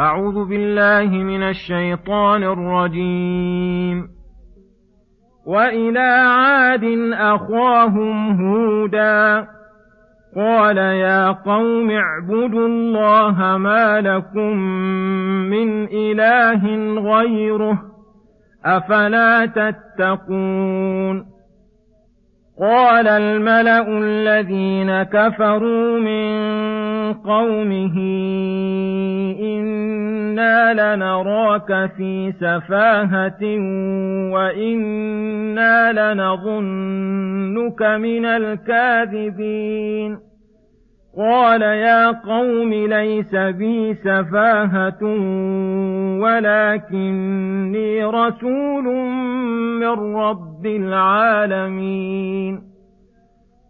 أعوذ بالله من الشيطان الرجيم. وإلى عاد أخاهم هودا. قال يا قوم اعبدوا الله ما لكم من إله غيره أفلا تتقون. قال الملأ الذين كفروا من قومه إنا لنراك في سفاهة وإنا لنظنك من الكاذبين قال يا قوم ليس بي سفاهة ولكني رسول من رب العالمين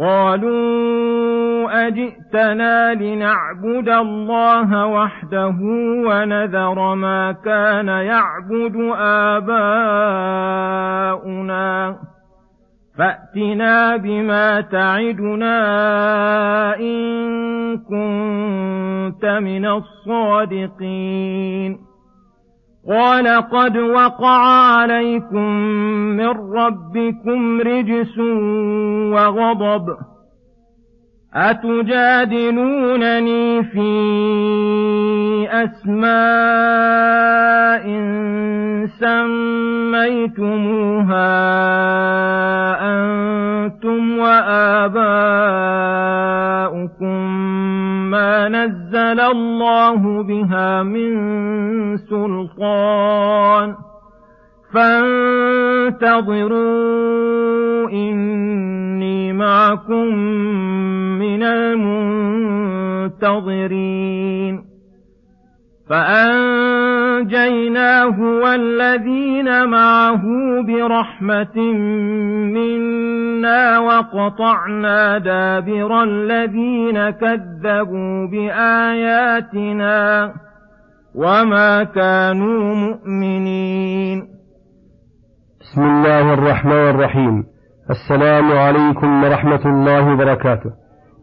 قالوا أجئتنا لنعبد الله وحده ونذر ما كان يعبد آباؤنا. فأتنا بما تعدنا إن كنت من الصادقين. قال قد وقع عليكم من ربكم رجس وغضب أتجادلونني في أسماء سميتموها أنتم وآباؤكم ما نزل الله بها من سلطان. فانتظروا إني معكم من المنتظرين. فأنجيناه والذين معه برحمة منا وقطعنا دابر الذين كذبوا بآياتنا وما كانوا مؤمنين. بسم الله الرحمن الرحيم. السلام عليكم ورحمة الله وبركاته.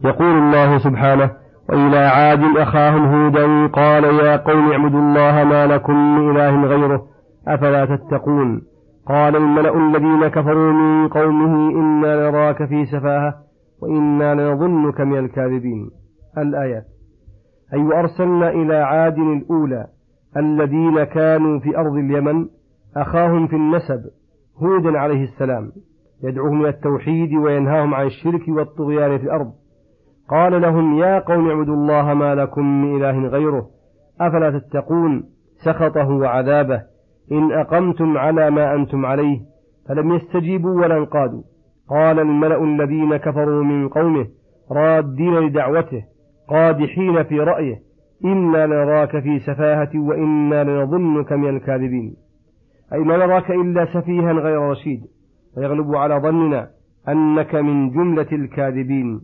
يقول الله سبحانه وإلى عاد أخاهم هودا قال يا قوم اعبدوا الله ما لكم من إله غيره أفلا تتقون؟ قال الملأ الذين كفروا من قومه إنا نراك في سفاهة وإنا لنظنك من الكاذبين. الآيات أي أرسلنا إلى عاد الأولى الذين كانوا في أرض اليمن أخاهم في النسب هودا عليه السلام يدعوهم إلى التوحيد وينهاهم عن الشرك والطغيان في الأرض. قال لهم يا قوم اعبدوا الله ما لكم من إله غيره أفلا تتقون؟ سخطه وعذابه. إن أقمتم على ما أنتم عليه فلم يستجيبوا ولا انقادوا. قال الملأ الذين كفروا من قومه رادين لدعوته قادحين في رأيه إنا لنراك في سفاهة وإنا لنظنك من الكاذبين. أي ما نراك إلا سفيها غير رشيد ويغلب على ظننا أنك من جملة الكاذبين.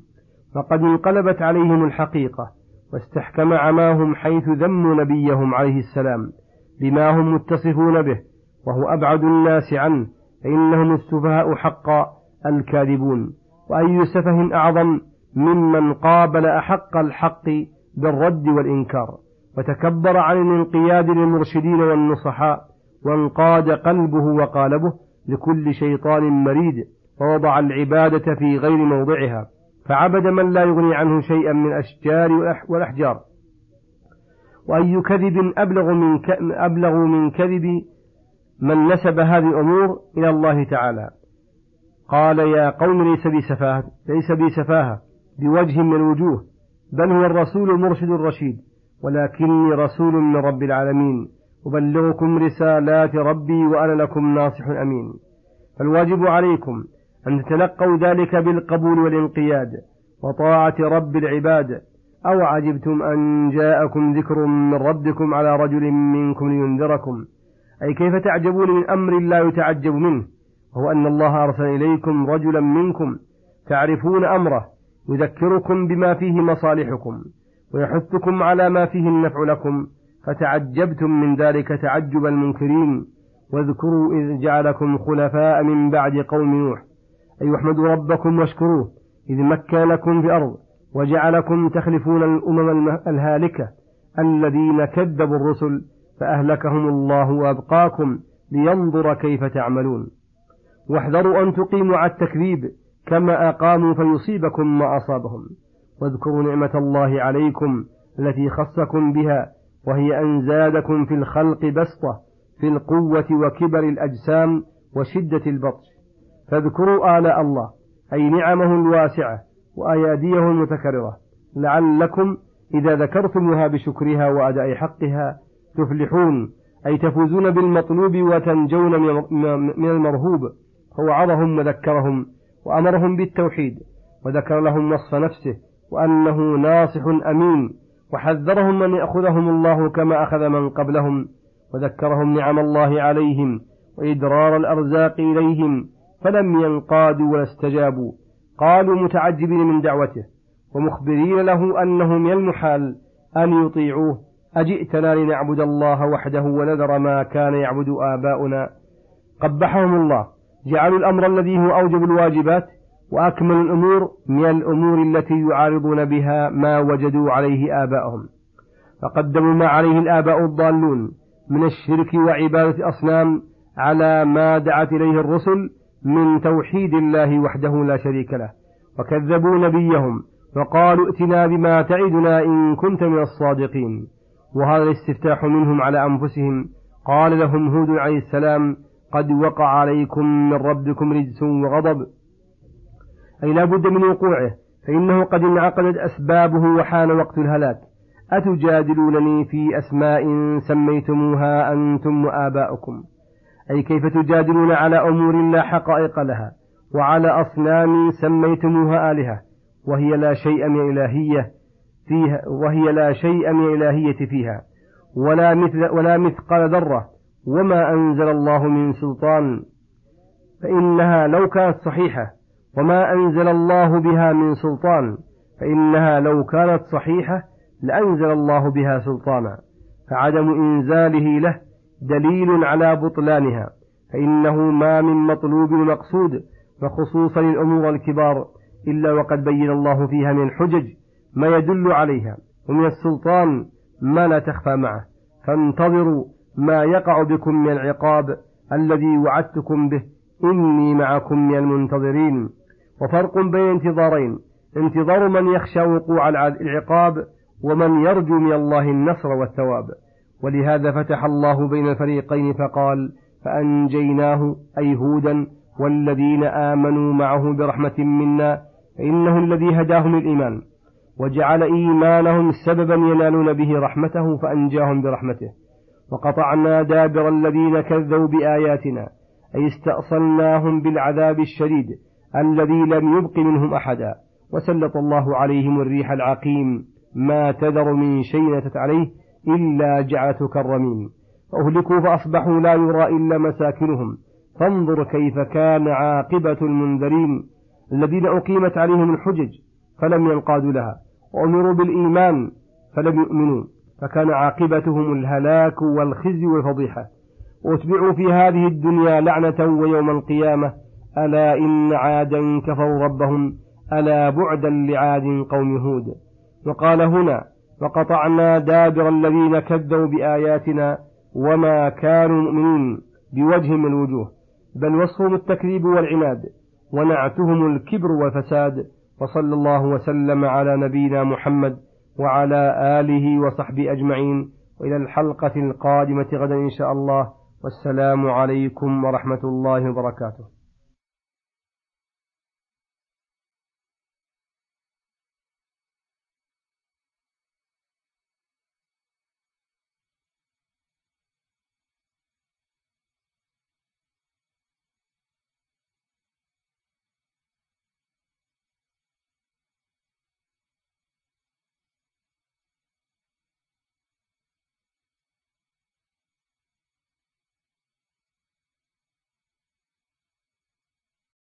فقد انقلبت عليهم الحقيقة واستحكم عماهم حيث ذموا نبيهم عليه السلام بما هم متصفون به وهو أبعد الناس عنه فإنهم السفهاء حقا الكاذبون. وأي سفه أعظم ممن قابل أحق الحق بالرد والإنكار. وتكبر عن الانقياد للمرشدين والنصحاء وانقاد قلبه وقالبه لكل شيطان مريد ووضع العبادة في غير موضعها. فعبد من لا يغني عنه شيئا من الأشجار والأحجار. وأي كذب أبلغ من أبلغ من كذب من نسب هذه الأمور إلى الله تعالى. قال يا قوم ليس بي سفاهة ليس بي سفاهة بوجه من الوجوه بل هو الرسول المرشد الرشيد ولكني رسول من رب العالمين. أبلغكم رسالات ربي وأنا لكم ناصح أمين. فالواجب عليكم أن تتلقوا ذلك بالقبول والانقياد وطاعة رب العباد أو عجبتم أن جاءكم ذكر من ربكم على رجل منكم لينذركم؟ أي كيف تعجبون من أمر لا يتعجب منه؟ وهو أن الله أرسل إليكم رجلا منكم تعرفون أمره يذكركم بما فيه مصالحكم ويحثكم على ما فيه النفع لكم فتعجبتم من ذلك تعجب المنكرين واذكروا إذ جعلكم خلفاء من بعد قوم نوح. أي احمدوا ربكم واشكروه إذ مكن لكم في الأرض وجعلكم تخلفون الأمم الهالكة الذين كذبوا الرسل فأهلكهم الله وأبقاكم لينظر كيف تعملون. واحذروا أن تقيموا على التكذيب كما أقاموا فيصيبكم ما أصابهم. واذكروا نعمة الله عليكم التي خصكم بها وهي أن زادكم في الخلق بسطة في القوة وكبر الأجسام وشدة البطش. فاذكروا آلاء الله أي نعمه الواسعة وأياديه المتكررة. لعلكم إذا ذكرتموها بشكرها وأداء حقها تفلحون أي تفوزون بالمطلوب وتنجون من المرهوب. فوعظهم وذكرهم وأمرهم بالتوحيد وذكر لهم وصف نفسه وأنه ناصح أمين. وحذرهم أن يأخذهم الله كما أخذ من قبلهم وذكرهم نعم الله عليهم وإدرار الأرزاق إليهم. فلم ينقادوا ولا استجابوا. قالوا متعجبين من دعوته ومخبرين له أنه من المحال أن يطيعوه. أجئتنا لنعبد الله وحده ونذر ما كان يعبد آباؤنا. قبحهم الله جعلوا الأمر الذي هو أوجب الواجبات وأكمل الأمور من الأمور التي يعارضون بها ما وجدوا عليه آباءهم فقدموا ما عليه الآباء الضالون من الشرك وعبادة أصنام على ما دعت إليه الرسل من توحيد الله وحده لا شريك له وكذبوا نبيهم وقالوا ائتنا بما تعدنا إن كنت من الصادقين. وهذا الاستفتاح منهم على أنفسهم قال لهم هود عليه السلام قد وقع عليكم من ربكم رجس وغضب أي لا بد من وقوعه فإنه قد انعقدت أسبابه وحان وقت الهلاك. أتجادلونني في أسماء سميتموها أنتم وآباؤكم؟ أي كيف تجادلون على أمور لا حقائق لها وعلى أصنام سميتموها آلهة وهي لا شيء من إلهية فيها وهي لا شيء من إلهية فيها ولا مثل ولا مثقال ذرة وما أنزل الله من سلطان فإنها لو كانت صحيحة وما أنزل الله بها من سلطان فإنها لو كانت صحيحة لأنزل الله بها سلطانا فعدم إنزاله له دليل على بطلانها فإنه ما من مطلوب مقصود وخصوصا الأمور الكبار إلا وقد بين الله فيها من الحجج ما يدل عليها ومن السلطان ما لا تخفى معه. فانتظروا ما يقع بكم من العقاب الذي وعدتكم به إني معكم من المنتظرين. وفرق بين انتظارين انتظار من يخشى وقوع العقاب ومن يرجو من الله النصر والثواب. ولهذا فتح الله بين الفريقين فقال فأنجيناه أي هودا والذين آمنوا معه برحمة منا فإنه الذي هداهم للإيمان وجعل إيمانهم سببا ينالون به رحمته فأنجاهم برحمته. وقطعنا دابر الذين كذبوا بآياتنا أي استأصلناهم بالعذاب الشديد الذي لم يبق منهم أحدا. وسلط الله عليهم الريح العقيم ما تذر من شيء نتت عليه إلا جعلته كالرميم. فأهلكوا فأصبحوا لا يرى إلا مساكنهم. فانظر كيف كان عاقبة المنذرين الذين أقيمت عليهم الحجج فلم ينقادوا لها. وأمروا بالإيمان فلم يؤمنوا. فكان عاقبتهم الهلاك والخزي والفضيحة. واتبعوا في هذه الدنيا لعنة ويوم القيامة. ألا إن عادا كفروا ربهم. ألا بعدا لعاد قوم هود. وقال هنا وقطعنا دابر الذين كذبوا بآياتنا وما كانوا مؤمنين بوجه من الوجوه بل وصفهم التكذيب والعناد ونعتهم الكبر والفساد وصلى الله وسلم على نبينا محمد وعلى آله وصحبه أجمعين وإلى الحلقة القادمة غدا إن شاء الله والسلام عليكم ورحمة الله وبركاته.